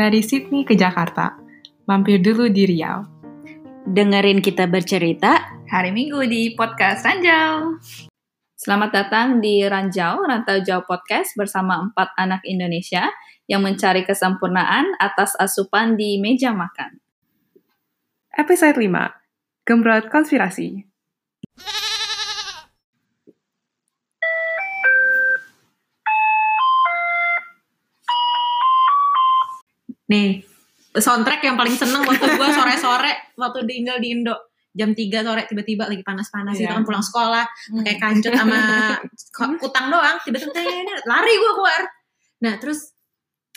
Dari Sydney ke Jakarta, mampir dulu di Riau. Dengerin kita bercerita hari Minggu di Podcast Ranjau. Selamat datang di Ranjau, Rantau Jauh Podcast bersama empat anak Indonesia yang mencari kesempurnaan atas asupan di meja makan. Episode 5, Gembrot Konspirasi. Nih, soundtrack yang paling seneng waktu gue sore-sore waktu tinggal di Indo jam 3 sore tiba-tiba lagi panas-panas Iya. gitu kan pulang sekolah kayak kancut sama kutang doang tiba-tiba "Tet, lari gue keluar nah terus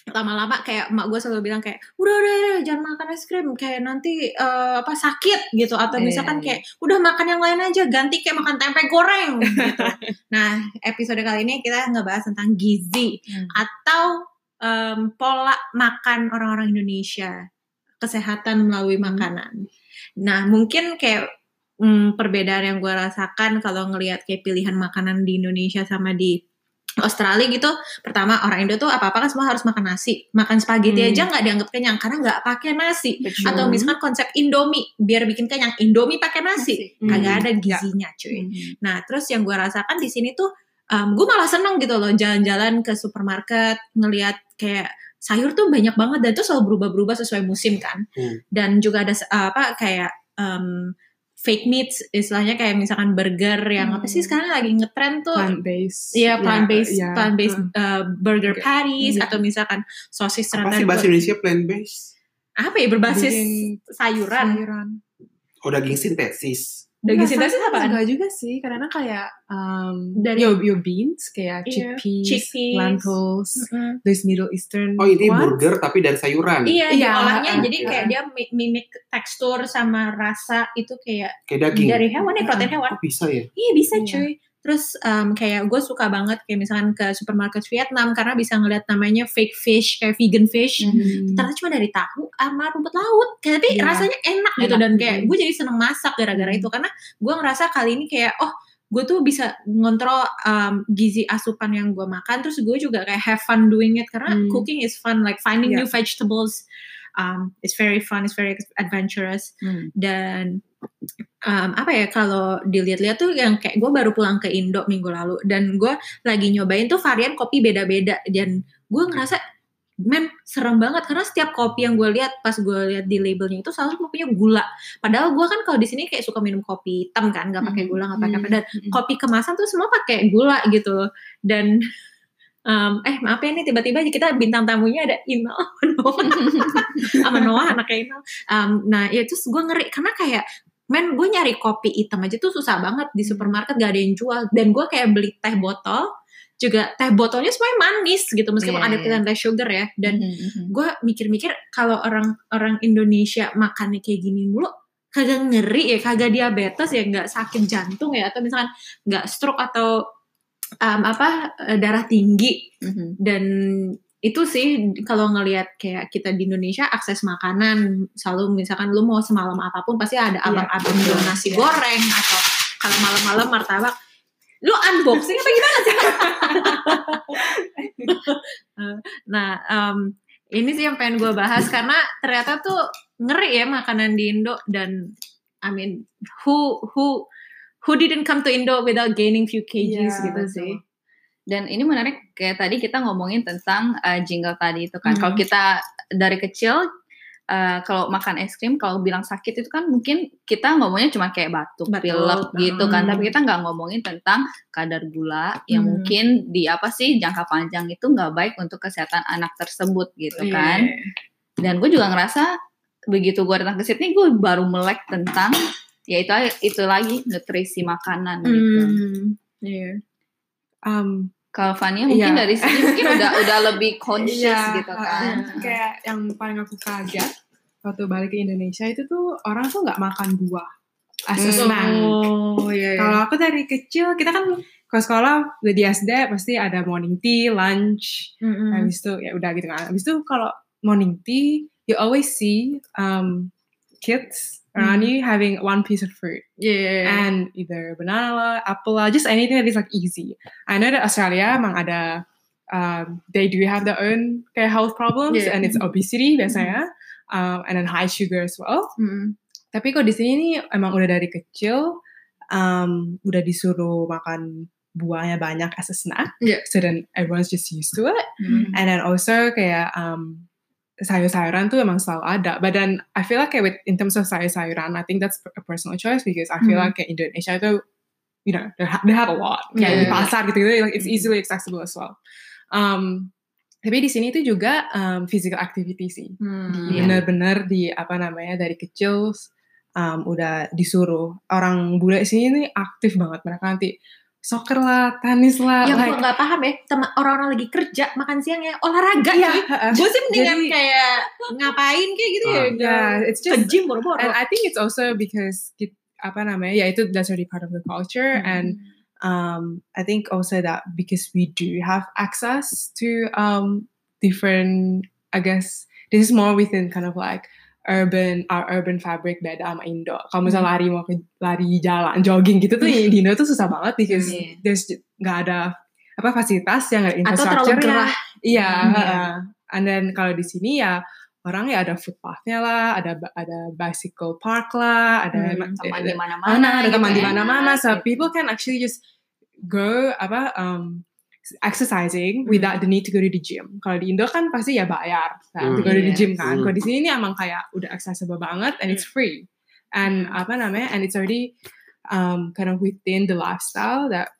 lama-lama kayak emak gue selalu bilang kayak udah udah, udah jangan makan es krim kayak nanti eh, apa sakit gitu atau Iya, misalkan iya. kayak udah makan yang lain aja ganti kayak makan tempe goreng gitu nah episode kali ini kita ngebahas tentang gizi Hmm. atau em, pola makan orang-orang Indonesia kesehatan melalui Hmm. makanan. Nah mungkin kayak mm, perbedaan yang gue rasakan kalau ngelihat kayak pilihan makanan di Indonesia sama di Australia gitu, pertama orang Indo tuh apa-apa kan semua harus makan nasi, makan spaghetti Hmm. aja nggak dianggap kenyang karena nggak pakai nasi. Betul. Atau misalkan konsep Indomie biar bikin kenyang, Indomie pakai nasi, Nasi. kagak Hmm. ada gizinya cuy. Hmm. Nah, terus yang gue rasakan di sini tuh, gue malah seneng gitu loh jalan-jalan ke supermarket, ngelihat kayak sayur tuh banyak banget dan itu selalu berubah-berubah sesuai musim kan. Hmm. Dan juga ada se- apa kayak em, fake meats, istilahnya kayak misalkan burger yang apa sih Hmm. sekarang lagi ngetren tuh. Plant based. Iya plant based iya. plant based Hmm. burger Oke. patties Iya. atau misalkan sosis Apa sih bahasa Indonesia plant based? apa ya berbasis sayuran Sayuran. Oh daging sintesis. Daging sintesis apaan? Enggak juga sih, kadang kayak um, Dari- yo, yo beans, kayak Iya, chickpeas, chickpeas. lentils, Mm-mm. those Middle Eastern Oh ini ones. burger tapi dari sayuran. Iya, Iya, diolahnya uh, jadi kayak dia mi- mimik tekstur sama rasa itu kayak Kayak daging. dari hewan ya protein hewan. Oh, bisa ya? Iya bisa Iya. Terus em, kayak gue suka banget kayak misalkan ke supermarket Vietnam karena bisa ngeliat namanya fake fish kayak vegan fish. Hmm. Ternyata cuma dari tahu sama rumput laut. Kayak, tapi Iya. rasanya enak gitu Enak. dan kayak Hmm. gue jadi seneng masak gara-gara Hmm. itu karena gue ngerasa kali ini kayak oh gue tuh bisa ngontrol em, gizi asupan yang gue makan terus gue juga kayak have fun doing it karena Hmm. cooking is fun like finding Iya. new vegetables um, it's very fun it's very adventurous. Hmm. dan um, apa ya kalau dilihat-lihat tuh yang kayak gue baru pulang ke Indo minggu lalu dan gue lagi nyobain tuh varian kopi beda-beda. Dan gue ngerasa men serem banget karena setiap kopi yang gue lihat pas gue lihat di labelnya itu selalu kopinya gula. Padahal gue kan kalau di sini kayak suka minum kopi hitam kan nggak pakai gula nggak pakai apa. Dan kopi kemasan tuh semua pakai gula gitu dan um, eh maaf ya nih tiba-tiba aja kita bintang tamunya ada Inal sama Noah anaknya Inal Um, nah ya terus gue ngeri karena kayak men gue nyari kopi hitam aja tuh susah banget di supermarket gak ada yang jual dan gue kayak beli teh botol juga teh botolnya semuanya manis gitu meskipun Iya, ada iya. pilihan less sugar ya dan Hmm, hmm. gue mikir-mikir kalau orang orang Indonesia makannya kayak gini mulu kagak ngeri ya kagak diabetes ya nggak sakit jantung ya atau misalkan nggak stroke atau um, apa eh, darah tinggi Hmm. dan itu sih kalau ngelihat kayak kita di Indonesia akses makanan selalu misalkan lu mau semalam apa pun pasti ada Iya, abang-abang betul. jual nasi Iya. goreng atau kalau malam-malam martabak lu unboxing apa gimana sih? nah em, ini sih yang pengen gue bahas karena ternyata tuh ngeri ya makanan di Indo dan I mean who who who didn't come to Indo without gaining few kgs Iya, gitu betul. sih. Dan ini menarik kayak tadi kita ngomongin tentang uh, jingle tadi itu kan. Hmm. Kalau kita dari kecil uh, kalau makan es krim kalau bilang sakit itu kan mungkin kita ngomongnya cuma kayak batuk, pilek gitu kan. hmm. Tapi kita nggak ngomongin tentang kadar gula yang Hmm. mungkin di apa sih jangka panjang itu nggak baik untuk kesehatan anak tersebut gitu Iya. kan. Dan gue juga ngerasa begitu gue datang ke Sydney gue baru melek tentang ya itu itu lagi nutrisi makanan gitu. Hmm, iya. Um, Kalau Fania mungkin Iya. dari sini mungkin udah udah lebih conscious Iya, gitu kan. uh, kayak yang paling aku kaget waktu balik ke Indonesia itu tuh orang tuh nggak makan buah as a Hmm. snack. Oh iya. Kalau aku dari kecil kita kan ke sekolah udah di SD pasti ada morning tea, lunch, Mm-mm. habis itu ya udah gitu kan. Habis itu kalau morning tea you always see um, kids around Hmm. you having one piece of fruit Yeah. and either banana, lah, apple, lah, just anything that is like easy. I know that Australia emang ada um, they do have their own kayak health problems Yeah. and it's obesity biasanya um, and then high sugar as well. Mm. Tapi kok di sini nih emang udah dari kecil um, udah disuruh makan buahnya banyak as a snack. Yeah. So then everyone's just used to it. Mm. And then also kayak um, sayur-sayuran tuh emang selalu ada. But then I feel like with, in terms of sayur-sayuran, I think that's a personal choice because I feel Hmm. like Indonesia itu, you know, they, ha- they have a lot. Kayak di Yeah. pasar gitu, gitu like it's Hmm. easily accessible as well. Um, tapi di sini tuh juga um, physical activity sih. Hmm. Di- Iya. Bener-bener di apa namanya dari kecil um, udah disuruh orang bule sini nih aktif banget mereka nanti soccer lah, tenis lah, Yang like, gue nggak paham ya, teman orang-orang lagi kerja makan siangnya olahraga Iya, heeh. Gue sih mendingan Jadi- kayak ngapain kayak gitu ya. Ah. Yeah, it's ke just gym boro-boro. and I think it's also because kit- apa namanya ya itu that's already part of the culture Hmm. and um I think also that because we do have access to um different I guess this is more within kind of like urban our urban fabric beda sama Indo. Kalau misalnya lari mau ke lari jalan jogging gitu tuh di Indo tuh susah banget because Iya. there's nggak ada apa fasilitas yang nggak terlalu infrastructure gerah. Iya, Hmm, iya. heeh. and then kalau di sini ya orang ya ada footpathnya lah, ada ada bicycle park lah, ada Hmm, Teman ada- di mana-mana. mana ada gitu teman di ya. mana-mana so Gitu. people can actually just go apa um exercising Hmm. without the need to go to the gym. Kalau di Indo kan pasti ya bayar kan, Hmm. to go to the Iya. gym kan. Hmm. Kalau di sini ini emang kayak udah accessible banget and it's free. And apa namanya? And it's already um, kind of within the lifestyle that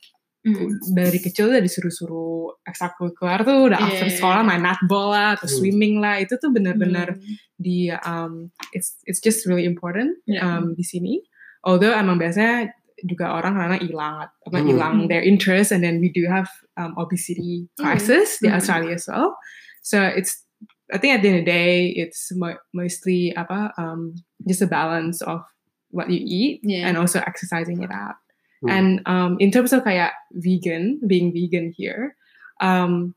Hmm. dari kecil udah disuruh-suruh ekstrakurikuler tuh udah after Iya. sekolah main netball lah atau Hmm. swimming lah itu tuh bener-bener Hmm. di um, it's it's just really important Yeah. um, di sini. Although emang biasanya juga orang karena hilang apa Hmm. hilang their interest and then we do have um, obesity crisis di Hmm. Australia as well. So it's I think at the end of the day it's mo- mostly apa um, just a balance of what you eat Yeah. and also exercising it out. Hmm. And um, in terms of kayak vegan, being vegan here, um,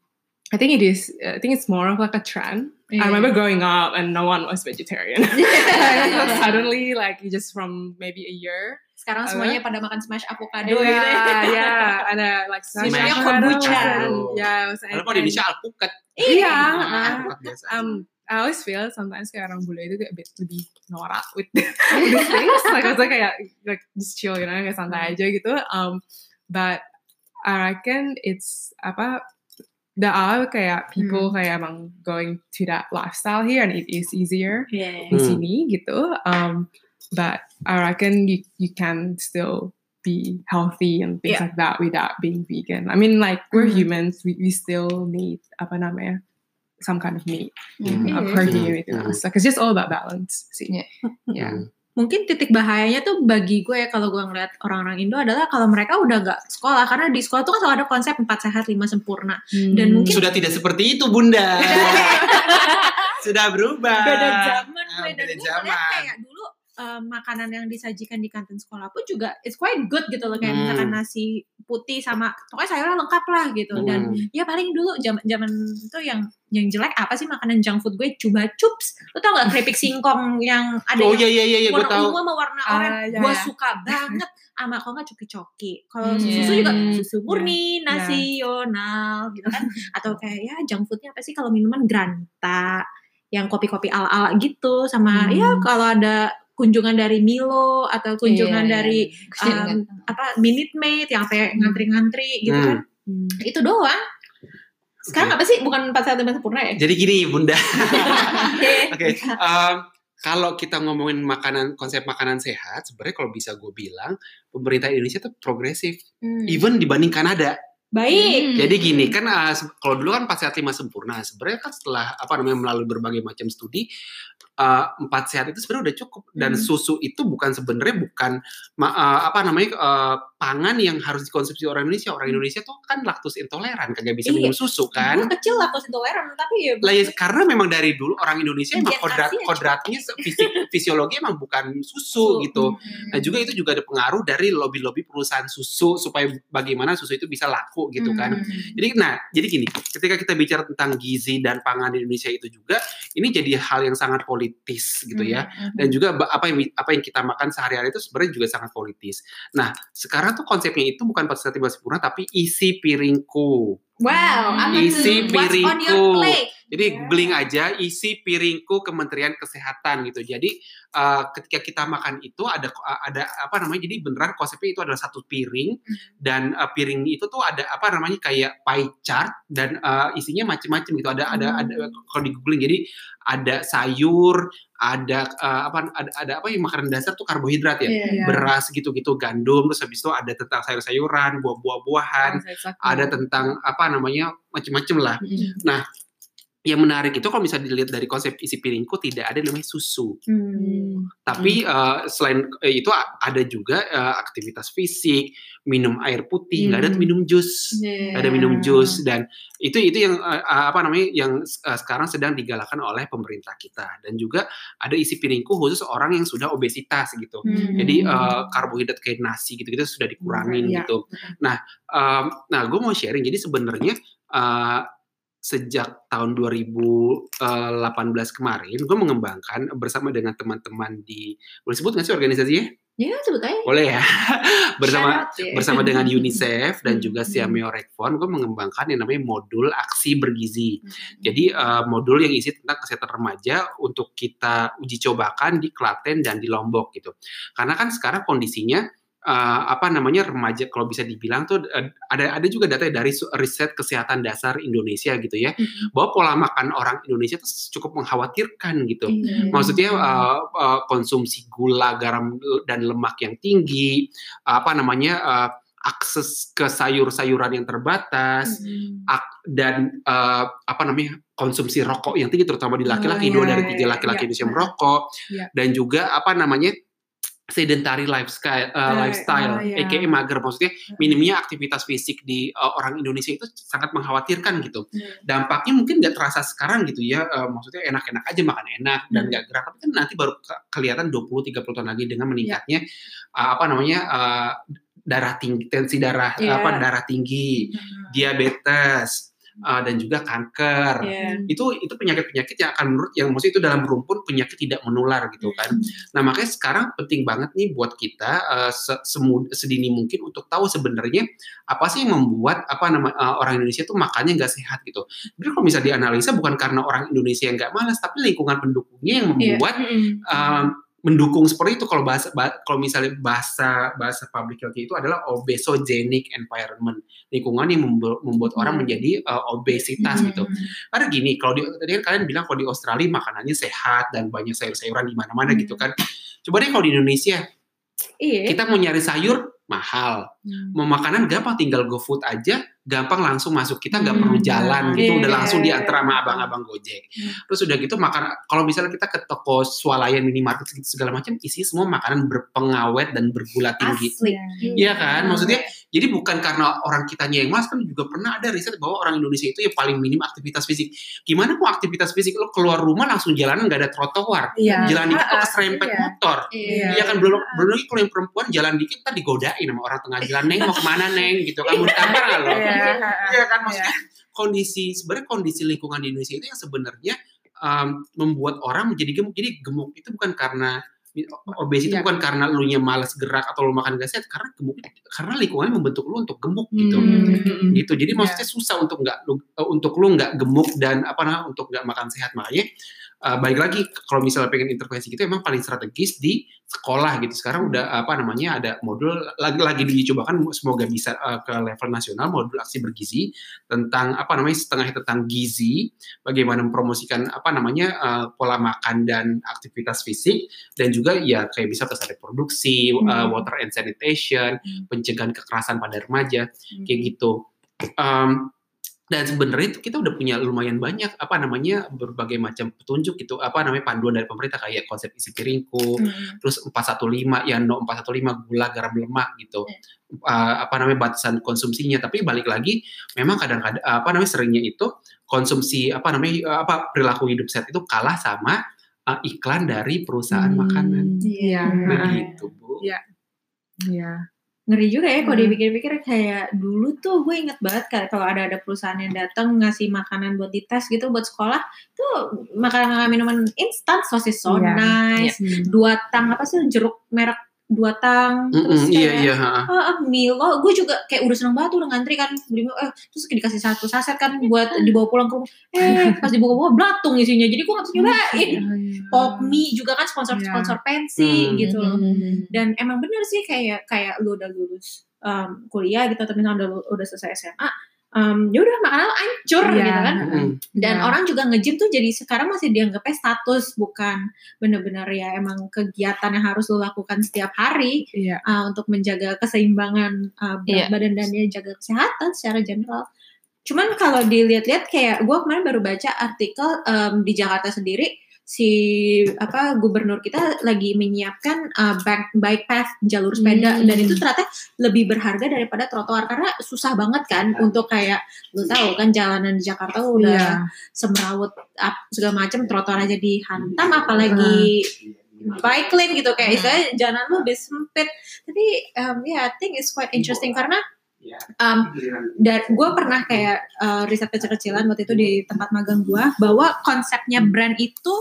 I think it is. I think it's more of like a trend. Yeah. I remember growing up and no one was vegetarian. Suddenly, like just from maybe a year. Sekarang semuanya pada makan smash avocado Yeah, gitu ya. yeah, and uh, like Smash avocado, Yeah, was- Kalau di Indonesia alpukat. Iya, Ah, uh, biasa. um, I always feel sometimes kayak orang bule itu kayak a bit lebih norak with these things. Like maksudnya kayak like just chill, you know, kayak santai aja gitu. Um, but I reckon it's apa there are kayak people kayak emang going to that lifestyle here and it is easier Iya. di Hmm. sini gitu. Um, but I reckon you you can still be healthy and things Yeah. like that without being vegan. I mean, like we're Mhm. humans, we, we still need apa namanya some kind of meat, Hmm. uh, Mhm. protein, Mhm. everything Mhm. else. Like it's just all about balance. See, Yeah. yeah. Mungkin titik bahayanya tuh bagi gue ya kalau gue ngeliat orang-orang Indo adalah kalau mereka udah gak sekolah karena di sekolah tuh kan selalu ada konsep empat sehat lima sempurna. Dan Hmm. mungkin- Sudah tidak seperti itu, Bunda. Sudah berubah. beda zaman Ah, dan beda zaman. kayak dulu eh, makanan yang disajikan di kantin sekolah pun juga it's quite good gitu loh kayak Hmm. misalkan nasi putih sama pokoknya sayurnya lengkap lah gitu dan Hmm. ya paling dulu zaman zaman itu yang yang jelek apa sih makanan junk food gue coba chups lo tau gak keripik singkong yang ada Oh yang iya iya iya, iya gue warna tahu. ungu sama warna Ah, oranye iya, gue iya. suka banget sama kalau nggak coki-coki kalau Hmm. susu juga susu murni Iya. nasional gitu kan atau kayak ya junk foodnya apa sih kalau minuman granta yang kopi-kopi ala-ala gitu sama Hmm. ya kalau ada kunjungan dari Milo atau kunjungan Iya, iya, dari iya. um, apa Minute Maid yang kayak ngantri-ngantri gitu Hmm. kan Hmm. itu doang sekarang apa sih bukan empat sehat lima sempurna ya Jadi gini, Bunda. Oke. Oke, em, kalau kita ngomongin makanan konsep makanan sehat, sebenarnya kalau bisa gue bilang pemerintah Indonesia tuh progresif, Hmm. even dibanding Kanada. Baik Hmm. Jadi gini kan, uh, kalau dulu kan empat sehat lima sempurna, sebenarnya kan setelah apa namanya melalui berbagai macam studi, uh, empat sehat itu sebenarnya udah cukup dan Hmm. susu itu bukan sebenarnya bukan uh, apa namanya uh, pangan yang harus dikonsumsi orang Indonesia. Orang Indonesia tuh kan laktos intoleran, kagak bisa Iya. minum susu kan. gue kecil lah intoleran tapi ya Lah ya, karena memang dari dulu orang Indonesia emang kodrat kodratnya fisik, fisiologi emang bukan susu gitu. Nah juga itu juga ada pengaruh dari lobby-lobby perusahaan susu supaya bagaimana susu itu bisa laku gitu kan. Jadi nah, jadi gini, ketika kita bicara tentang gizi dan pangan di Indonesia itu juga ini jadi hal yang sangat politis gitu Hmm. ya. Dan juga apa yang apa yang kita makan sehari-hari itu sebenarnya juga sangat politis. Nah, sekarang tuh konsepnya itu bukan sehat lima sempurna tapi isi piringku. Wow, apa Isi tuh? Piringku. Jadi googling aja isi piringku Kementerian Kesehatan gitu. Jadi uh, ketika kita makan itu ada ada apa namanya? Jadi beneran konsepnya itu adalah satu piring dan uh, piring itu tuh ada apa namanya kayak pie chart dan uh, isinya macam-macam gitu. Ada ada ada kalau di googling jadi ada sayur, ada uh, apa ada, ada apa yang makanan dasar tuh karbohidrat ya. Iya. Beras gitu-gitu, gandum, terus habis itu ada tentang sayur-sayuran, buah-buahan, ada tentang apa namanya macam-macam lah. Mm. Yang menarik itu kalau bisa dilihat dari konsep isi piringku tidak ada namanya susu. Hmm. Tapi eh, selain eh, itu ada juga eh, aktivitas fisik, minum air putih, nggak ada tuh Hmm. minum jus, nggak ada minum jus dan itu itu yang eh, apa namanya yang eh, sekarang sedang digalakkan oleh pemerintah kita dan juga ada isi piringku khusus orang yang sudah obesitas gitu. Hmm. Jadi eh, karbohidrat kayak nasi gitu-gitu sudah dikurangin Iya. gitu. Nah, em, nah gue mau sharing. Jadi sebenarnya eh, sejak tahun 2018 kemarin, gue mengembangkan bersama dengan teman-teman di boleh sebut nggak sih organisasinya? Ya, sebetulnya. Boleh ya. bersama out, ya. bersama dengan UNICEF dan juga Hmm. Siameo Rekfon, gue mengembangkan yang namanya modul aksi bergizi. Hmm. Jadi eh, modul yang isi tentang kesehatan remaja untuk kita uji cobakan di Klaten dan di Lombok gitu. Karena kan sekarang kondisinya eh, apa namanya remaja kalau bisa dibilang tuh eh, ada ada juga data dari riset kesehatan dasar Indonesia gitu ya Mhm. bahwa pola makan orang Indonesia tuh cukup mengkhawatirkan gitu. Iya. Maksudnya uh, uh, konsumsi gula, garam dan lemak yang tinggi, apa namanya uh, akses ke sayur-sayuran yang terbatas Mhm. ak- dan uh, apa namanya konsumsi rokok yang tinggi terutama di laki-laki Oh, dua dari tiga laki-laki iya. Indonesia merokok Iya. dan juga apa namanya sedentary lifestyle, uh, Eh, lifestyle, oh, iya. aka mager maksudnya minimnya aktivitas fisik di uh, orang Indonesia itu sangat mengkhawatirkan gitu. Dampaknya mungkin nggak terasa sekarang gitu ya, uh, maksudnya enak-enak aja makan enak dan Hmm. nggak gerak, tapi kan nanti baru ke- kelihatan 20-30 tahun lagi dengan meningkatnya uh, apa namanya uh, darah tinggi, tensi darah Iya. apa darah tinggi, diabetes uh, dan juga kanker Iya. itu itu penyakit-penyakit yang akan menurut yang maksudnya itu dalam rumpun penyakit tidak menular gitu kan. Nah makanya sekarang penting banget nih buat kita uh, se- semud- sedini mungkin untuk tahu sebenarnya apa sih yang membuat apa nama uh, orang Indonesia tuh makannya nggak sehat gitu. Jadi kalau bisa dianalisa bukan karena orang Indonesia yang nggak malas, tapi lingkungan pendukungnya yang Iya. membuat um, mendukung seperti itu kalau bahasa ba- kalau misalnya bahasa bahasa public health itu adalah obesogenic environment lingkungan yang membu- membuat orang Hmm. menjadi uh, obesitas Mhm. gitu karena gini, kalau di tadi kan kalian bilang kalau di Australia makanannya sehat dan banyak sayur-sayuran di mana-mana Hmm. gitu kan. Coba deh kalau di Indonesia Iya. kita mau nyari sayur mahal, mau makanan gampang tinggal GoFood aja, gampang langsung masuk. Kita nggak Hmm, perlu jalan gitu, iya. udah langsung diantar sama abang-abang Gojek. Hmm. Terus udah gitu makan kalau misalnya kita ke toko swalayan minimarket segala macam isi semua makanan berpengawet dan bergula tinggi. Asli. Iya kan? Maksudnya jadi bukan karena orang kitanya yang malas kan juga pernah ada riset bahwa orang Indonesia itu yang paling minim aktivitas fisik. Gimana mau aktivitas fisik lo keluar rumah langsung jalanan nggak ada trotoar, Iya. jalan dikit kok keserempet iya. motor. Iya. Iya kan belum belum lagi kalau yang perempuan jalan dikit kan digodain sama orang tengah jalan neng mau ke mana neng gitu kan mau ditampar nggak lo? Iya. Iya kan maksudnya kondisi sebenarnya kondisi lingkungan di Indonesia itu yang sebenarnya um, membuat orang menjadi gemuk. Jadi gemuk itu bukan karena obesitas itu Iya. bukan karena lu nya malas gerak atau lu makan gak sehat karena gemuk karena lingkungan membentuk lu untuk gemuk gitu Hmm. gitu jadi Iya. maksudnya susah untuk nggak untuk lu nggak gemuk dan apa namanya untuk nggak makan sehat makanya eh, balik lagi kalau misalnya pengen intervensi gitu emang paling strategis di sekolah gitu. Sekarang udah apa namanya ada modul lagi lagi dicobakan semoga bisa eh, ke level nasional modul aksi bergizi tentang apa namanya setengah tentang gizi bagaimana mempromosikan apa namanya eh, pola makan dan aktivitas fisik dan juga ya kayak bisa kesehatan reproduksi Hmm. eh, water and sanitation pencegahan kekerasan pada remaja kayak gitu. Em, dan sebenarnya itu kita udah punya lumayan banyak apa namanya berbagai macam petunjuk gitu apa namanya panduan dari pemerintah kayak konsep isi piringku Mhm. terus 415 ya no 415 gula garam lemak gitu Iya. Eh, apa namanya batasan konsumsinya tapi balik lagi memang kadang-kadang apa namanya seringnya itu konsumsi apa namanya apa perilaku hidup sehat itu kalah sama eh, iklan dari perusahaan Hmm. makanan Iya. begitu bu Iya. Iya. Ngeri juga ya kalau Hmm. dipikir-pikir kayak dulu tuh gue inget banget kalau ada ada perusahaan yang datang ngasih makanan buat dites gitu buat sekolah tuh makanan minuman instan sosis so Iya. nice Hmm. dua tang apa sih jeruk merek dua tang Mm-mm, terus iya kayak iya. Ah, ah, Milo, gue juga kayak udah seneng banget udah ngantri kan beli Milo, eh, terus dikasih satu saset kan buat dibawa pulang ke rumah. Eh, pas dibawa-bawa belatung isinya, jadi gue gak bisa nyobain. Pop mie juga kan sponsor sponsor pensi Hmm. gitu loh. Dan emang bener sih kayak kayak lu udah lulus um, kuliah gitu, tapi misalnya udah udah selesai SMA, um, ya udah makanan hancur Iya. gitu kan. Mm-mm. Dan Iya. orang juga nge-gym tuh jadi sekarang masih dianggapnya status bukan bener-bener ya emang kegiatan yang harus lu lakukan setiap hari Iya. uh, untuk menjaga keseimbangan uh, berat Iya. badan dan ya jaga kesehatan secara general. Cuman kalau dilihat-lihat kayak gue kemarin baru baca artikel um, di Jakarta sendiri si apa gubernur kita lagi menyiapkan uh, bike, bike path jalur sepeda. Hmm. dan itu ternyata lebih berharga daripada trotoar. Karena susah banget kan untuk kayak lu tahu kan jalanan di Jakarta udah Iya. semrawut up, segala macam trotoar aja dihantam apalagi bike lane gitu. Kayak istilahnya jalan lu lebih sempit. Tapi um, yeah I think it's quite interesting. Karena um, dan gue pernah kayak uh, riset kecil-kecilan waktu itu di tempat magang gue bahwa konsepnya brand itu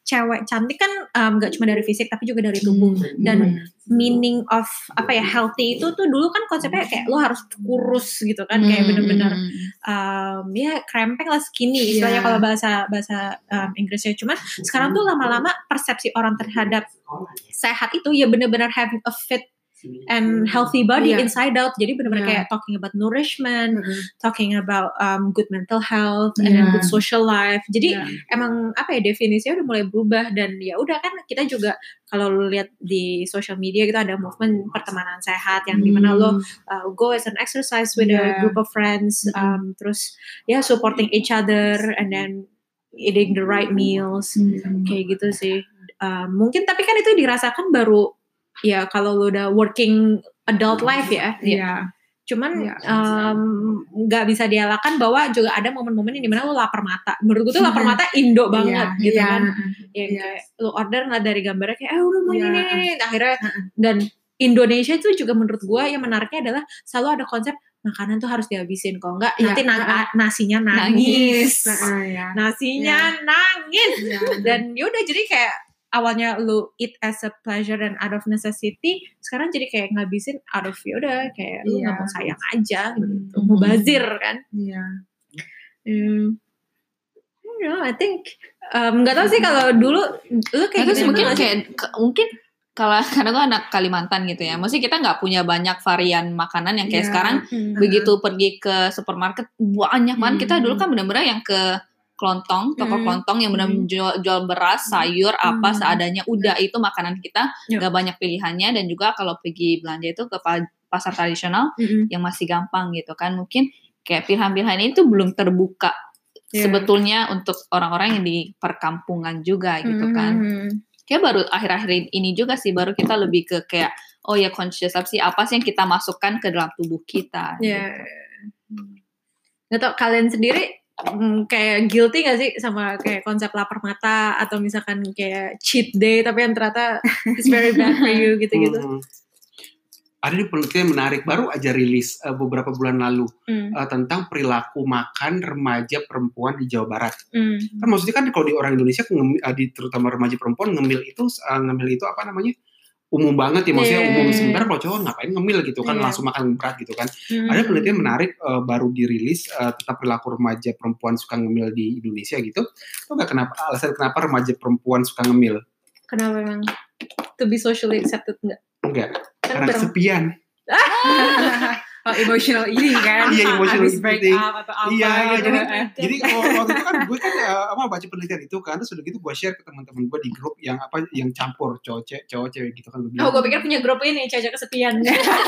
cewek cantik kan um, gak cuma dari fisik tapi juga dari tubuh. Dan meaning of apa ya healthy itu tuh dulu kan konsepnya kayak lo harus kurus gitu kan kayak Hmm. bener-bener um, ya krempeng lah skinny istilahnya Iya. kalau bahasa bahasa um, Inggrisnya. Cuman sekarang tuh lama-lama persepsi orang terhadap sehat itu ya bener-bener having a fit and healthy body Iya. inside out jadi bener-bener Iya. kayak talking about nourishment Mm-mm. talking about um, good mental health and then Iya. good social life jadi Iya. emang apa ya definisinya udah mulai berubah dan ya udah kan kita juga kalau lu lihat di social media kita ada movement pertemanan sehat yang di mana lo uh, go as an exercise with a Hmm. Yeah. group of friends um, terus ya supporting each other and then eating the right meals Hmm. kayak gitu sih Um, mungkin tapi kan itu dirasakan baru ya kalau lu udah working adult life ya Iya. cuman Iya. nggak bisa dialakan bahwa juga ada momen-momen yang di mana lu lapar mata menurut gue tuh lapar mata Indo banget Iya, gitu iya. kan ya Iya. kayak lu order nggak dari gambarnya kayak eh udah mau Iya. ini ini ini." akhirnya dan Indonesia itu juga menurut gue yang menariknya adalah selalu ada konsep makanan tuh harus dihabisin kok enggak Iya. nanti na- Heeh. nasinya nangis, Nangis. Nah, ya. nasinya nangis Iya. dan yaudah jadi kayak awalnya lu eat as a pleasure and out of necessity sekarang jadi kayak ngabisin out of yaudah kayak lu Iya. nggak mau sayang aja gitu Hmm. mau bazir kan Iya. Hmm. I don't know, I think um, nggak tahu sih kalau dulu lu kayak gitu mungkin kayak ke- mungkin kalau karena gue anak Kalimantan gitu ya, maksudnya kita nggak punya banyak varian makanan yang kayak Iya. sekarang Hmm. begitu pergi ke supermarket banyak banget. Kita Hmm. dulu kan bener-bener yang ke kelontong, toko Hmm. kelontong yang benar Hmm. jual, jual beras, sayur, apa Hmm. seadanya. Udah itu makanan kita, Yep. nggak banyak pilihannya dan juga kalau pergi belanja itu ke pa- pasar tradisional Mm-mm. yang masih gampang gitu kan. Mungkin kayak pilihan-pilihan itu belum terbuka Iya. sebetulnya untuk orang-orang yang di perkampungan juga gitu kan Hmm. kayak baru akhir-akhir ini juga sih baru kita lebih ke kayak oh ya conscious apa sih apa sih yang kita masukkan ke dalam tubuh kita Ya. Nggak tau kalian sendiri mm, kayak guilty gak sih sama kayak konsep lapar mata atau misalkan kayak cheat day tapi yang ternyata it's very bad for you gitu-gitu. Mhm. Ada di penelitian menarik baru aja rilis eh, beberapa bulan lalu Hmm. eh, tentang perilaku makan remaja perempuan di Jawa Barat. Hmm. Kan maksudnya kan kalau di orang Indonesia ngem- eh, di terutama remaja perempuan ngemil itu eh, ngemil itu apa namanya? Umum banget ya maksudnya Iya. umum sebentar kalau cowok ngapain ngemil gitu kan Iya. langsung makan berat gitu kan. Hmm. Ada penelitian menarik eh, baru dirilis eh, tentang perilaku remaja perempuan suka ngemil di Indonesia gitu. Tahu nggak kenapa alasan kenapa remaja perempuan suka ngemil? Kenapa emang to be socially accepted enggak? Enggak, Kan karena kesepian. oh, emotional eating kan? Iya, emotional Habis break eating. up atau apa Iya, gitu. jadi Eh. Jadi waktu itu kan gue kan eh, apa baca penelitian itu kan terus udah gitu gue share ke teman-teman gue di grup yang apa yang campur cowok cewek cowok cewek gitu kan gue Oh, gue pikir punya grup ini caca kesepian.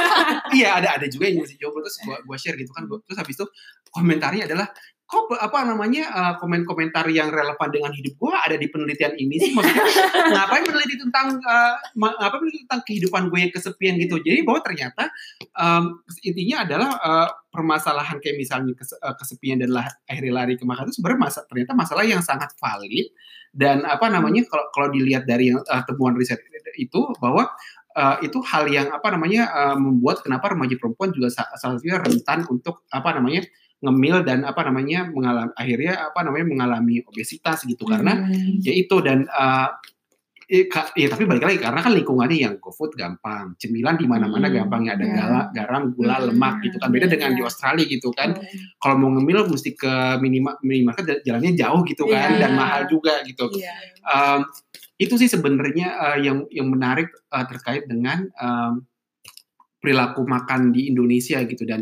iya ada ada juga yang masih jomblo terus gue gue share gitu kan Gua- terus habis itu komentarnya adalah kok apa namanya eh, komen-komentar yang relevan dengan hidup gue ada di penelitian ini sih? Maksudnya ngapain meneliti tentang eh, ma- ngapain meneliti tentang kehidupan gue yang kesepian gitu? Jadi bahwa ternyata em, intinya adalah eh, permasalahan kayak misalnya kes- eh, kesepian dan lah, akhirnya lari ke makan itu sebenarnya masa, ternyata masalah yang sangat valid. Dan apa namanya kalau kalau dilihat dari eh, temuan riset itu bahwa eh, itu hal yang apa namanya eh, membuat kenapa remaja perempuan juga sa- salah satunya rentan untuk apa namanya ngemil dan apa namanya mengalami akhirnya apa namanya mengalami obesitas gitu karena Hmm. ya itu dan uh, Iya, iya, tapi balik lagi karena kan lingkungannya yang GoFood gampang, cemilan di mana-mana Hmm, gampang ya ada iya. gala, garam, gula, Hmm, lemak gitu kan. Beda iya, dengan iya. di Australia gitu kan. Hmm. Kalau mau ngemil mesti ke minima, minimarket jalannya jauh gitu kan Iya. dan mahal juga gitu. Iya. Um, itu sih sebenarnya uh, yang yang menarik uh, terkait dengan um, perilaku makan di Indonesia gitu dan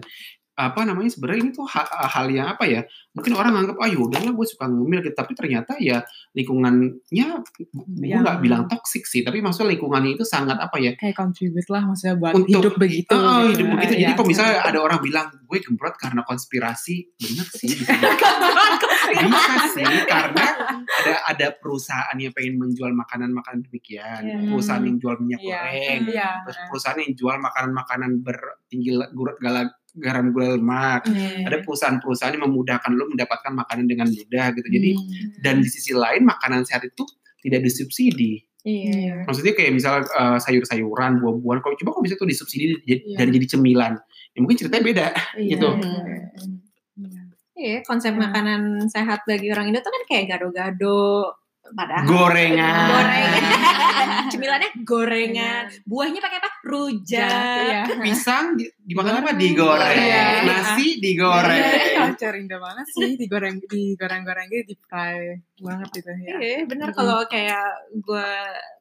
apa namanya sebenarnya ini tuh ha- hal yang apa ya mungkin orang anggap ah yaudahlah gue suka ngemil gitu tapi ternyata ya lingkungannya gue Yang- nggak bilang toksik sih tapi maksudnya lingkungannya itu sangat apa ya Kayak contribute lah maksudnya buat Untuk- hidup begitu. Ah, gitu. hidup begitu. Jadi Iya. kalau misalnya ada orang bilang gue gembrot karena konspirasi, bener sih. Bisa, bisa sih karena ada ada perusahaan yang pengen menjual makanan-makanan demikian, Iya. perusahaan yang jual minyak Iya. goreng, Iya. terus perusahaan yang jual makanan-makanan bertinggi gala- garam gula lemak. Iya. Ada perusahaan-perusahaan yang memudahkan lo mendapatkan makanan dengan mudah gitu. Jadi Hmm. dan di sisi lain makanan sehat itu tidak disubsidi. Iya. Maksudnya kayak misalnya uh, sayur-sayuran, buah-buahan, kalau coba kalau bisa tuh disubsidi jadi, Iya. dan jadi cemilan, ya mungkin ceritanya beda. Iya. gitu. Iya. Iya, konsep Hmm. makanan sehat bagi orang Indo tuh kan kayak gado-gado, padahal Gorengan. gorengan, cemilannya gorengan, buahnya pakai apa? Rujak. Iya. Pisang di, dimakan apa? Goreng. Digoreng. Iya. Nasi Iya, digoreng. culture Indo banget sih digoreng digoreng-goreng gitu di fry banget gitu ya. Iya, bener kalau kayak gue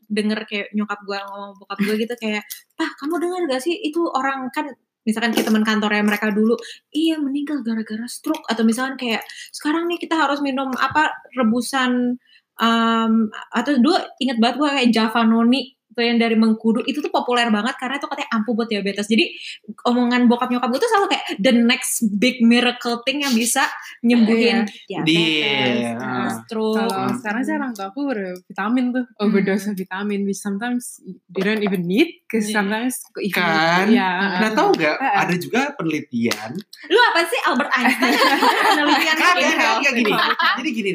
denger kayak nyokap gue ngomong bokap gue gitu kayak, Pak, kamu denger gak sih itu orang kan misalkan kayak teman kantornya mereka dulu, iya meninggal gara-gara stroke atau misalkan kayak sekarang nih kita harus minum apa rebusan um, atau dulu inget banget gue kayak Java Noni tuh yang dari Mengkudu itu tuh populer banget karena itu katanya ampuh buat diabetes. Jadi omongan bokap nyokap gue tuh selalu kayak the next big miracle thing yang bisa nyembuhin diabetes, Dia. uh, stroke. Kalau Hmm. sekarang sih orang tua aku bervitamin tuh, overdose vitamin, which sometimes they don't even need, cause Iya. sometimes you- Kan? Iya. Nah tahu nggak? Eh, eh. Ada juga penelitian. Lu apa sih Albert Einstein penelitian Kan, kan, kan, gini. Jadi gini.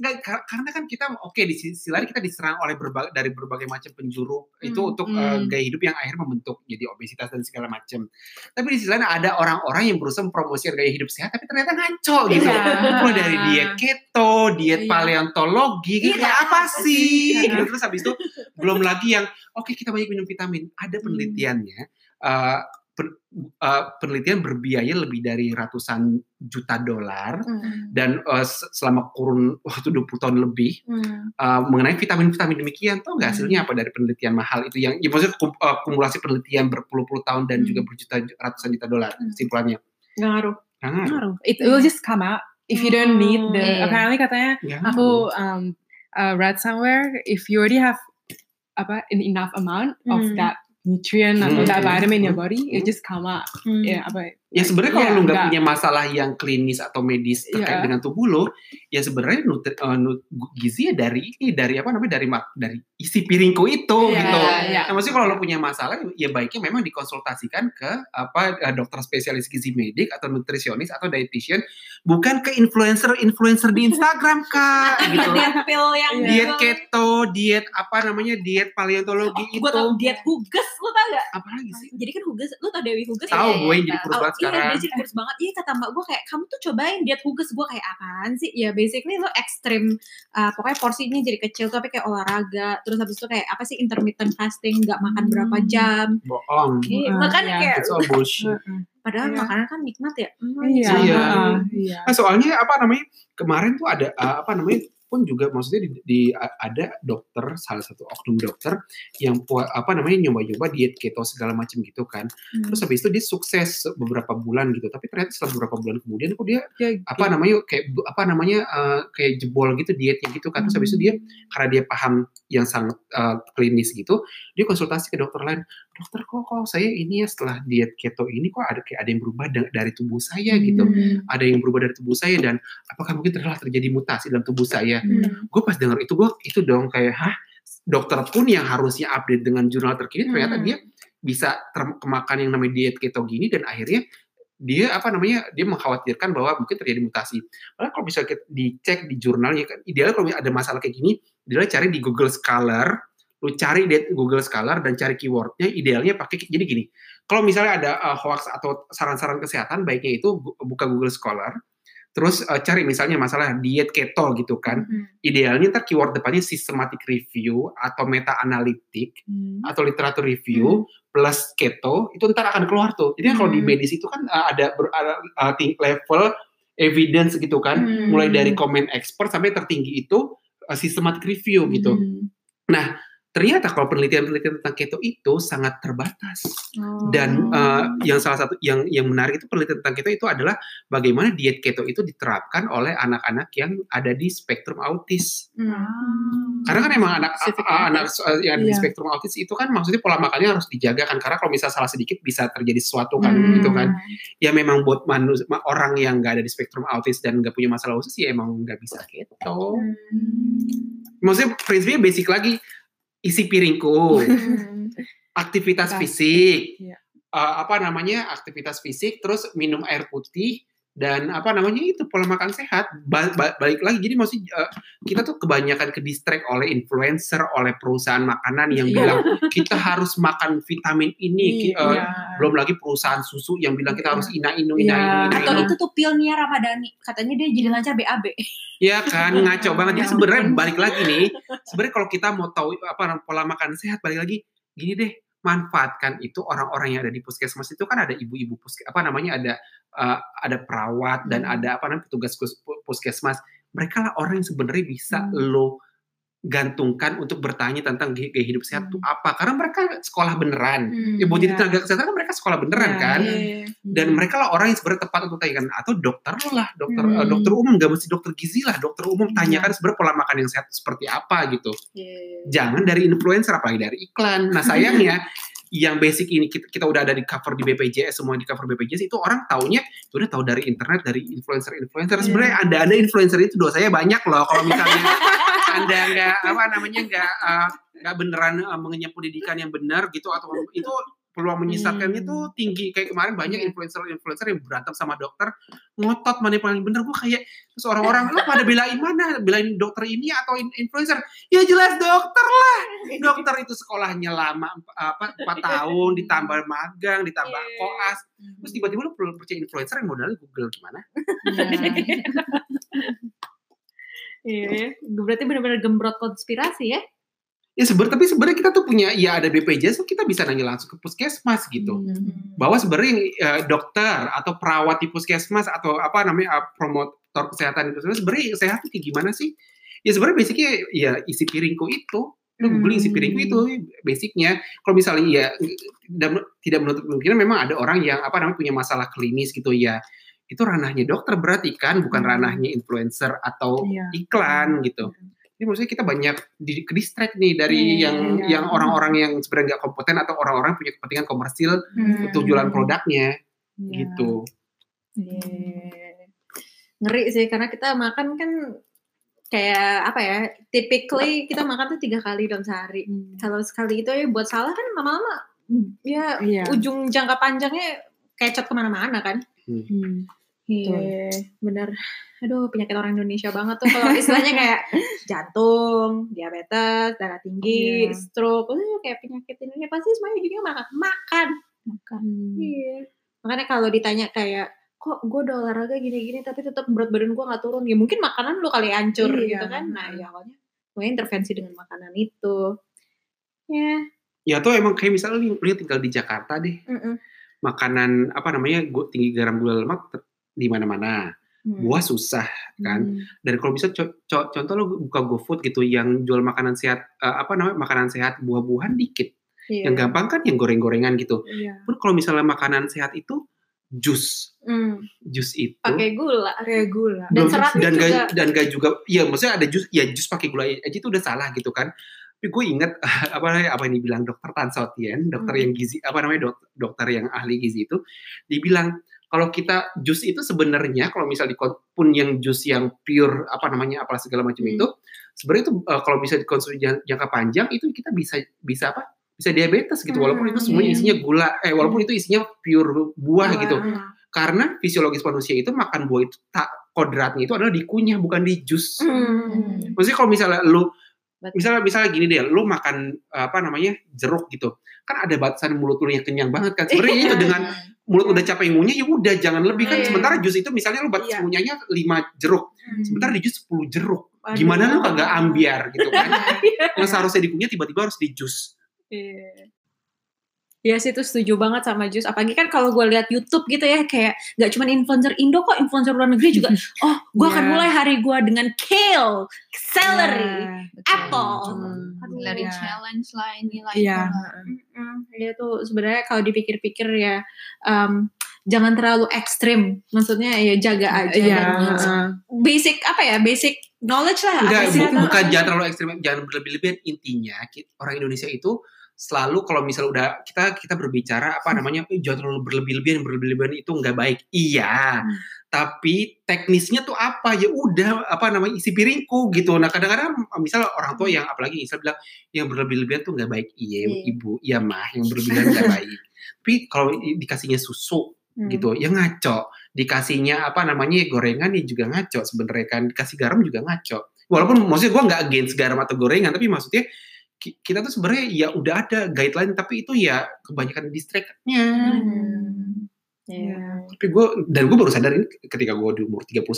Nggak, kar- karena kan kita oke di sisi lain kita diserang oleh berbagai dari berbagai macam penjuru itu Hmm, untuk hmm. eh, gaya hidup yang akhirnya membentuk jadi obesitas dan segala macam. Tapi di sisi lain ada orang-orang yang berusaha mempromosikan gaya hidup sehat tapi ternyata ngaco gitu. Iya. Mulai dari diet keto, diet Iya. paleontologi, Iya, kayak apa sih? sih? Gitu. Terus habis itu belum lagi yang oke kita banyak minum vitamin. Ada penelitiannya. eh, eh, penelitian berbiaya lebih dari ratusan juta dolar Hmm, dan se- selama kurun waktu 20 tahun lebih hmm. eh, mengenai vitamin-vitamin demikian tahu nggak hasilnya apa dari penelitian mahal itu yang ya maksudnya kum- eh, kumulasi penelitian berpuluh-puluh tahun dan Hmm. juga berjuta ratusan juta dolar Hmm. simpulannya Nggak ngaruh. Nggak ngaruh. It will just come out if you don't need the. Hmm, iya. Apparently katanya Nggak aku um, uh, read somewhere if you already have apa an enough amount of Hmm. that nutrient atau Hmm. that vitamin in your Hmm. body, it just come out. Hmm. Ya apa? Ya sebenarnya kalau Iya, lu nggak punya masalah yang klinis atau medis terkait Iya. dengan tubuh lu ya sebenarnya nutri, eh, nut- gizi ya dari ini dari apa namanya dari dari isi piringku itu Iya, gitu iya. Nah, maksudnya kalau lo punya masalah, ya baiknya memang dikonsultasikan ke apa eh, dokter spesialis gizi medik atau nutrisionis atau dietitian, bukan ke influencer-influencer di Instagram kak, gitu. diet pill yang Iya. Diet jual- keto, diet apa namanya, diet paleontologi itu. Gue tau diet Huges, lu tau gak? Apa lagi sih? Jadi kan Huges, lu tau Dewi Huges? Tahu ya? gue yang jadi Oh, iya, sekarang. dia jadi kurus banget. Iya kata mbak gue kayak, kamu tuh cobain diet Huges. Gue kayak, apaan sih? Ya basically lo ekstrim, uh, pokoknya porsinya jadi kecil tapi kayak olahraga. Terus habis itu kayak, apa sih intermittent fasting, gak makan berapa Hmm. jam. Bohong. Iya, Hmm, makan iya. kayak, It's all bullshit. padahal Iya. makanan kan nikmat ya. Hmm, Iya. Iya. heeh, iya. Nah, soalnya apa namanya kemarin tuh ada uh, apa namanya pun juga maksudnya di, di- ada dokter salah satu oknum dokter yang apa namanya nyoba-nyoba diet keto segala macam gitu kan. Hmm. terus habis itu dia sukses beberapa bulan gitu. Tapi ternyata setelah beberapa bulan kemudian kok dia Ya, apa namanya kayak apa namanya uh, kayak jebol gitu dietnya gitu kan. Terus habis itu dia karena dia paham yang sangat uh, klinis gitu dia konsultasi ke dokter lain dokter kok kok saya ini ya setelah diet keto ini kok ada kayak ada yang berubah da- dari tubuh saya gitu Hmm. ada yang berubah dari tubuh saya dan apakah mungkin telah terjadi mutasi dalam tubuh saya Hmm. gue pas denger itu gue itu dong kayak hah dokter pun yang harusnya update dengan jurnal terkini ternyata Hmm. dia bisa terkemakan yang namanya diet keto gini dan akhirnya dia apa namanya dia mengkhawatirkan bahwa mungkin terjadi mutasi. Padahal kalau bisa dicek di jurnalnya kan idealnya kalau ada masalah kayak gini, idealnya cari di Google Scholar, lu cari di Google Scholar dan cari keywordnya idealnya pakai jadi gini. Kalau misalnya ada uh, hoax atau saran-saran kesehatan baiknya itu bu- buka Google Scholar, terus uh, cari misalnya masalah diet keto gitu kan. Mhm. Idealnya ntar keyword depannya systematic review atau meta analitik Hmm. atau literatur review plus keto itu ntar akan keluar tuh. Jadi kalau di Hmm. medis itu kan uh, ada ber, ada, uh, ting- level evidence gitu kan, Hmm. mulai dari komen expert sampai tertinggi itu uh, systematic review gitu. Hmm. Nah, ternyata kalau penelitian-penelitian tentang keto itu sangat terbatas. Oh. Dan uh, yang salah satu yang yang menarik itu penelitian tentang keto itu adalah bagaimana diet keto itu diterapkan oleh anak-anak yang ada di spektrum autis. Hmm. Karena kan emang anak Spesifik a- anak uh, yang ada di Iya. spektrum autis itu kan maksudnya pola makannya harus dijaga kan karena kalau misalnya salah sedikit bisa terjadi sesuatu kan Hmm. gitu kan. Ya memang buat manus ma- orang yang nggak ada di spektrum autis dan nggak punya masalah khusus ya emang nggak bisa keto. Maksudnya prinsipnya basic lagi isi piringku, Hmm. aktivitas fisik, eh, apa namanya? Aktivitas fisik, terus minum air putih dan apa namanya itu pola makan sehat. Ba- ba- balik lagi, jadi maksudnya eh, kita tuh kebanyakan ke distract oleh influencer, oleh perusahaan makanan yang Iya. bilang kita harus makan vitamin ini, eh, Iya. belum lagi perusahaan susu yang bilang kita harus ina inu Iya. ina inu ina Atau itu tuh pilnya Ramadhani. Katanya dia jadi lancar BAB. Ya kan ngaco banget. Jadi Ya sebenarnya balik lagi nih, sebenarnya kalau kita mau tahu apa pola makan sehat balik lagi gini deh, manfaatkan itu orang-orang yang ada di puskesmas itu kan ada ibu-ibu puske, apa namanya ada eh, ada perawat dan Hmm. ada apa namanya petugas puskesmas. Mereka lah orang yang sebenarnya bisa Hmm. lo gantungkan untuk bertanya tentang gaya hidup sehat Hmm. itu apa karena mereka sekolah beneran. Hmm. Ya buat jadi Iya. tenaga kesehatan kan mereka sekolah beneran Iya, kan iya. dan mereka lah orang yang sebenarnya tepat untuk tanyakan atau dokter lah dokter Hmm. eh, dokter umum gak mesti dokter gizi lah dokter umum Iya. tanyakan sebenarnya pola makan yang sehat seperti apa gitu Iya. jangan dari influencer apalagi dari iklan nah sayangnya yang basic ini kita, kita udah ada di cover di BPJS semua di cover BPJS itu orang taunya itu udah tahu dari internet dari influencer influencer Iya. sebenarnya anda anda influencer itu dosanya banyak loh kalau misalnya anda nggak apa namanya nggak eh, nggak beneran eh, mengenyam pendidikan yang benar gitu atau itu peluang menyesatkannya Hmm. tuh tinggi kayak kemarin banyak Iya. influencer-influencer yang berantem sama dokter ngotot mana yang paling bener gue kayak terus orang-orang lu pada belain mana belain dokter ini atau in- influencer ya jelas dokter lah dokter itu sekolahnya lama apa empat tahun ditambah magang ditambah Iya. koas terus tiba-tiba lu perlu percaya influencer yang modalnya Google gimana Iya. Iya, ya. berarti benar-benar gembrot konspirasi ya? Ya sebenarnya tapi sebenarnya kita tuh punya ya ada BPJS kita bisa nanya langsung ke puskesmas gitu Hmm. bahwa sebenarnya eh, dokter atau perawat di puskesmas atau apa namanya eh, promotor kesehatan itu sebenarnya sehat tuh kayak gimana sih? Ya sebenarnya basicnya ya isi piringku itu, lu Hmm. googling isi piringku itu basicnya. Kalau misalnya ya tidak tidak menutup kemungkinan memang ada orang yang apa namanya punya masalah klinis gitu ya. Itu ranahnya dokter berarti kan bukan Hmm. ranahnya influencer atau Iya. iklan gitu. Jadi maksudnya kita banyak di ke distract nih dari Iya, yang iya. yang orang-orang yang sebenarnya nggak kompeten atau orang-orang punya kepentingan komersil Hmm. untuk jualan produknya Iya. gitu. Iya. Ngeri sih karena kita makan kan kayak apa ya? Typically kita makan tuh tiga kali dalam sehari. Hmm. Kalau sekali itu ya buat salah kan lama-lama ya Iya. ujung jangka panjangnya kecot ke mana-mana kan? Hmm. Iya, bener. Aduh, penyakit orang Indonesia banget tuh kalau istilahnya kayak jantung, diabetes, darah tinggi, Iya. stroke, uh, kayak penyakit Indonesia pasti semuanya ujungnya makan. Makan. Makan. Iya. Makanya kalau ditanya kayak kok gue udah olahraga gini-gini tapi tetap berat badan gue nggak turun ya mungkin makanan lu kali hancur Iya. gitu kan nah ya awalnya gue intervensi dengan makanan itu ya Ya tuh emang kayak misalnya lu, tinggal di Jakarta deh, mm-mm. makanan apa namanya gu- tinggi garam gula lemak di mana-mana. Hmm. Buah susah kan. Hmm. Dan kalau bisa co- co- contoh lu buka GoFood gitu yang jual makanan sehat eh, apa namanya makanan sehat buah-buahan dikit. Iya. Yang gampang kan yang goreng-gorengan gitu. Iya. Pun kalau misalnya makanan sehat itu jus, Hmm, jus itu pakai gula Kayak gula. Dan seratnya dan juga. gak, dan gak juga ya maksudnya ada jus ya jus pakai gula aja itu udah salah gitu kan tapi gue inget apa namanya apa yang dibilang dokter Tan Sotian dokter Hmm. yang gizi apa namanya dok, dokter yang ahli gizi itu dibilang kalau kita jus itu sebenarnya kalau misal di pun yang jus yang pure apa namanya apa segala macam Hmm. itu sebenarnya itu eh, kalau bisa dikonsumsi jan- jangka panjang itu kita bisa bisa apa bisa diabetes gitu walaupun Hmm, itu semuanya iya. isinya gula eh walaupun itu isinya pure buah Buah. gitu karena fisiologis manusia itu makan buah itu tak kodratnya itu adalah dikunyah bukan di jus. Hmm. Maksudnya kalau misalnya lu Betul. misalnya misalnya gini deh lu makan apa namanya jeruk gitu kan ada batasan mulut lu yang kenyang banget kan sebenarnya itu dengan mulut udah capek ngunyah ya udah jangan lebih kan Iya. sementara jus itu misalnya lu batas Iya. ngunyahnya 5 jeruk Hmm. sementara di jus 10 jeruk Aduh. gimana lu kagak ambiar gitu kan yang seharusnya dikunyah tiba-tiba harus di jus Iya. Ya sih itu setuju banget sama Jus. Apalagi kan kalau gue lihat YouTube gitu ya kayak nggak cuma influencer Indo kok, influencer luar negeri juga. Oh, gue akan Iya. mulai hari gue dengan kale, celery, Iya. apple. Hmm. Dari Iya. challenge lah inilah Iya. itulah. Mm-mm. Dia tuh sebenarnya kalau dipikir-pikir ya em, jangan terlalu ekstrim. Maksudnya ya jaga aja. Iya. dan heeh. basic apa ya? Basic knowledge lah. Enggak, apa sih? bu- bukan jangan terlalu ekstrim, jangan berlebih-lebihan. Intinya orang Indonesia itu selalu kalau misal udah kita kita berbicara apa namanya "Eh, jangan terlalu berlebih-lebihan berlebih-lebihan itu nggak baik. Iya. Hmm. tapi teknisnya tuh apa? Ya udah apa namanya isi piringku gitu. Nah kadang-kadang misal orang tua yang apalagi misal bilang yang berlebih-lebihan tuh nggak baik. Iya Iya. ibu iya mah yang berlebih-lebihan nggak baik. Tapi kalau dikasihnya susu Hmm. gitu ya ngaco. Dikasihnya apa namanya gorengan ya juga ngaco sebenarnya kan. Dikasih garam juga ngaco. Walaupun maksudnya gue nggak against garam atau gorengan tapi maksudnya kita tuh sebenarnya ya udah ada guideline tapi itu ya kebanyakan distractnya Hmm. Iya. tapi gue dan gue baru sadar ini ketika gue di umur 31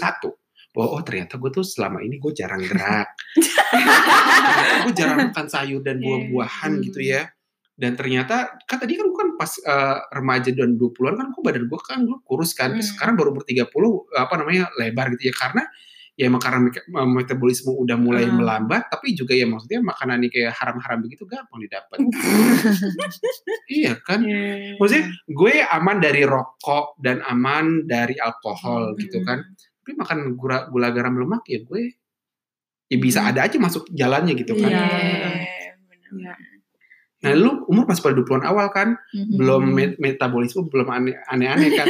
bahwa oh ternyata gue tuh selama ini gue jarang gerak gue jarang makan sayur dan buah-buahan Hmm. gitu ya dan ternyata kan tadi kan gue kan pas eh, remaja dan 20-an kan gue badan gue kan gue kurus kan Hmm. sekarang baru umur 30 apa namanya lebar gitu ya karena ya emang karena metabolisme udah mulai Hmm. melambat tapi juga ya maksudnya makanan ini kayak haram-haram begitu gampang didapat iya kan Iya. maksudnya gue aman dari rokok dan aman dari alkohol gitu kan tapi makan gula, gula garam lemak ya gue ya bisa Hmm. ada aja masuk jalannya gitu kan Iya. Iya. Nah lu umur masih pada 20-an awal kan Mhm. belum met- metabolisme belum aneh- aneh-aneh kan.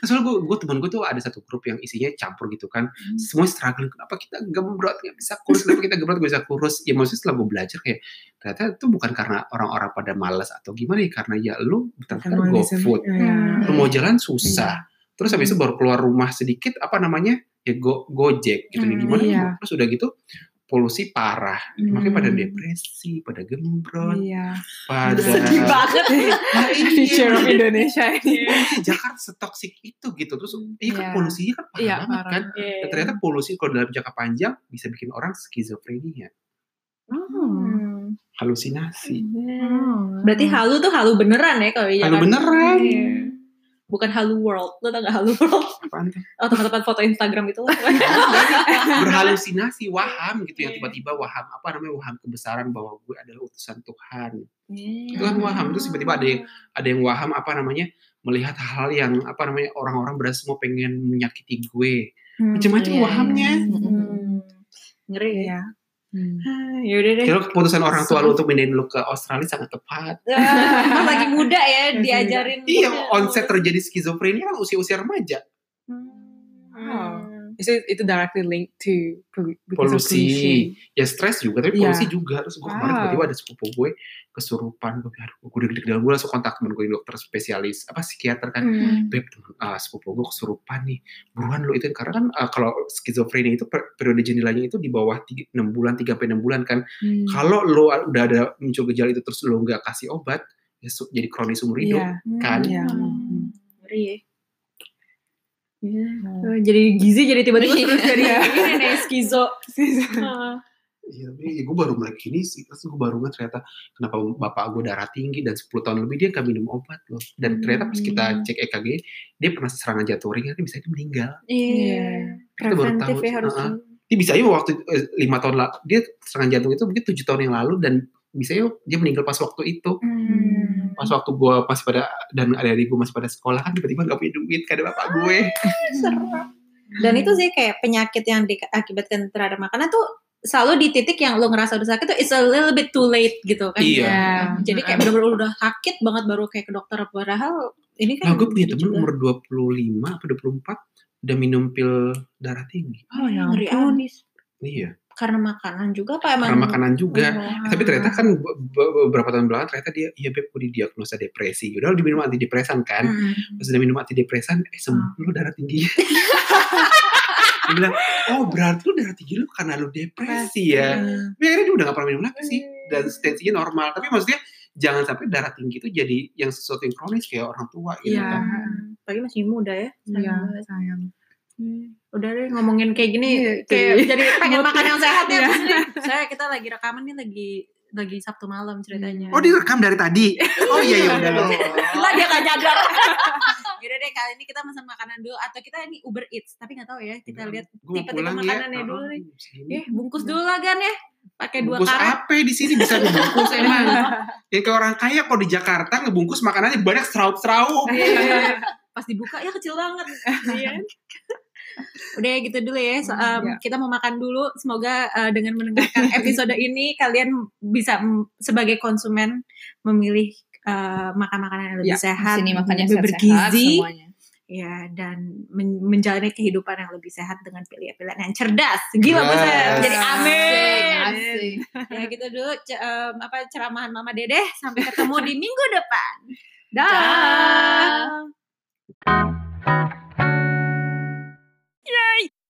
Soalnya gue, gue temen gue tuh ada satu grup yang isinya campur gitu kan. Semua struggling kenapa kita gembrot? Nggak bisa kurus kenapa kita gembrot? Nggak bisa kurus. Ya maksudnya setelah gue belajar kayak ternyata itu bukan karena orang-orang pada malas atau gimana ya karena ya lu betul-betul go food. Iya. lu mau jalan susah. Terus habis itu baru keluar rumah sedikit apa namanya ya go gojek gitu nih Hmm, gimana iya. terus udah gitu polusi parah makanya pada Hmm. depresi pada gembrot Iya. pada Sedih banget. Nah, iya. Feature of Indonesia ini. Jakarta setoksik itu gitu terus iya kan Iya. polusinya kan parah Iya, banget parah. kan dan ternyata polusi kalau dalam jangka panjang bisa bikin orang skizofrenia Hmm. halusinasi Berarti halu tuh halu beneran ya kalau di Halu beneran. Iya. Bukan halu world. Lo tau gak halu world? apaan tuh Oh tempat-tempat foto Instagram itu. berhalusinasi waham gitu yang Iya. tiba-tiba waham apa namanya waham kebesaran bahwa gue adalah utusan Tuhan Iya. itu kan waham terus tiba-tiba ada yang ada yang waham apa namanya melihat hal yang apa namanya orang-orang berasa semua pengen menyakiti gue macam-macam iya, wahamnya Hmm. Ngeri ya. Hmm. Ah, Yaudah deh. Kira keputusan orang tua lu untuk pindahin lu ke Australia sangat tepat. Emang lagi muda ya diajarin. Iya, onset terjadi skizofrenia kan usia-usia remaja. Hmm. Itu itu directly linked to Polusi. Ya stres juga, tapi Iya. polusi juga. Terus gue kemarin Wow. tiba-tiba ada sepupu gue kesurupan. Gue aduh, gue deg dalam gue langsung kontak temen gue dokter spesialis, apa psikiater kan. Hmm. Beb, temen, ah, sepupu gue kesurupan nih. Buruan lo itu karena kan ah, kalau skizofrenia itu per- periode jendelanya itu di bawah 6 bulan, 3 sampai 6 bulan kan. Hmm. Kalau lo udah ada muncul gejala itu terus lo nggak kasih obat, ya jadi kronis umur hidup. Iya. kan? Iya. Hmm. Ngeri ya. Iya. Hmm. Oh, Jadi gizi jadi tiba-tiba Iya. terus jadi ini nih skizo. Ah. Iya, tapi gue baru mulai gini sih, terus gue baru nggak ternyata kenapa bapak gue darah tinggi dan 10 tahun lebih dia nggak minum obat loh. Dan ternyata pas kita Hmm. cek EKG, dia pernah serangan jantung ringan, dia bisa dia meninggal. Iya. Kita baru Preventif tahu, ya harus. Dia bisa aja waktu eh, lima tahun lalu, dia serangan jantung itu mungkin tujuh tahun yang lalu dan bisa ya dia meninggal pas waktu itu. Hmm. Pas waktu gue masih pada dan adik-adik gue masih pada sekolah kan tiba-tiba gak punya duit kayak bapak gue. Dan itu sih kayak penyakit yang diakibatkan terhadap makanan tuh selalu di titik yang lo ngerasa udah sakit tuh it's a little bit too late gitu kan. Iya. Iya. Jadi kayak bener-bener udah sakit banget baru kayak ke dokter padahal ini kan Nah gue punya juga- temen umur 25 apa 24 udah minum pil darah tinggi. Oh, ya ngeri ampun. abis. Iya. Karena makanan juga apa emang? Karena makanan juga. Oh. Tapi ternyata kan be- be- beberapa tahun belakang ternyata dia, iya beb gue didiagnosa depresi. Udah diminum antidepresan kan. Hmm. Pas udah minum antidepresan, eh sembuh lu darah tinggi. Dia bilang, oh berarti lu darah tinggi lu karena lu depresi ya. Iya. Tapi akhirnya dia udah gak pernah minum lagi sih. Dan tensinya normal. Tapi maksudnya jangan sampai darah tinggi itu jadi yang sesuatu yang kronis kayak orang tua gitu Iya. kan. Apalagi masih muda ya. sayang Iya, banget. sayang. Hmm, Udah deh ngomongin kayak gini Iya, kayak jadi pengen makan yang sehat ya. Iya. Saya kita lagi rekaman nih lagi lagi Sabtu malam ceritanya. Oh direkam dari tadi. Oh iya ya udah loh. Lah dia gak nyadar. Yaudah deh kali ini kita pesan makanan dulu atau kita ini Uber Eats tapi nggak tahu ya kita lihat tipe-tipe ya. makanannya dulu Oh, nih. segini. Eh bungkus dulu lah kan ya. Pakai dua Bungkus karet. apa di sini bisa dibungkus emang? Yang kayak orang kaya kalau di Jakarta ngebungkus makanannya banyak seraup-seraup. Iya. Pas dibuka ya kecil banget. Udah gitu dulu ya. So, um, Iya. Kita mau makan dulu. Semoga uh, dengan mendengarkan episode ini kalian bisa sebagai konsumen memilih uh, makan makanan yang lebih Ya, sehat, Sini makannya lebih sehat-sehat bergizi, semuanya. ya dan men- menjalani kehidupan yang lebih sehat dengan pilihan-pilihan yang cerdas. Gila Yes. jadi amin. asik. Ya gitu dulu um, apa ceramahan Mama Dedeh. Sampai ketemu di minggu depan. Dah. Dah.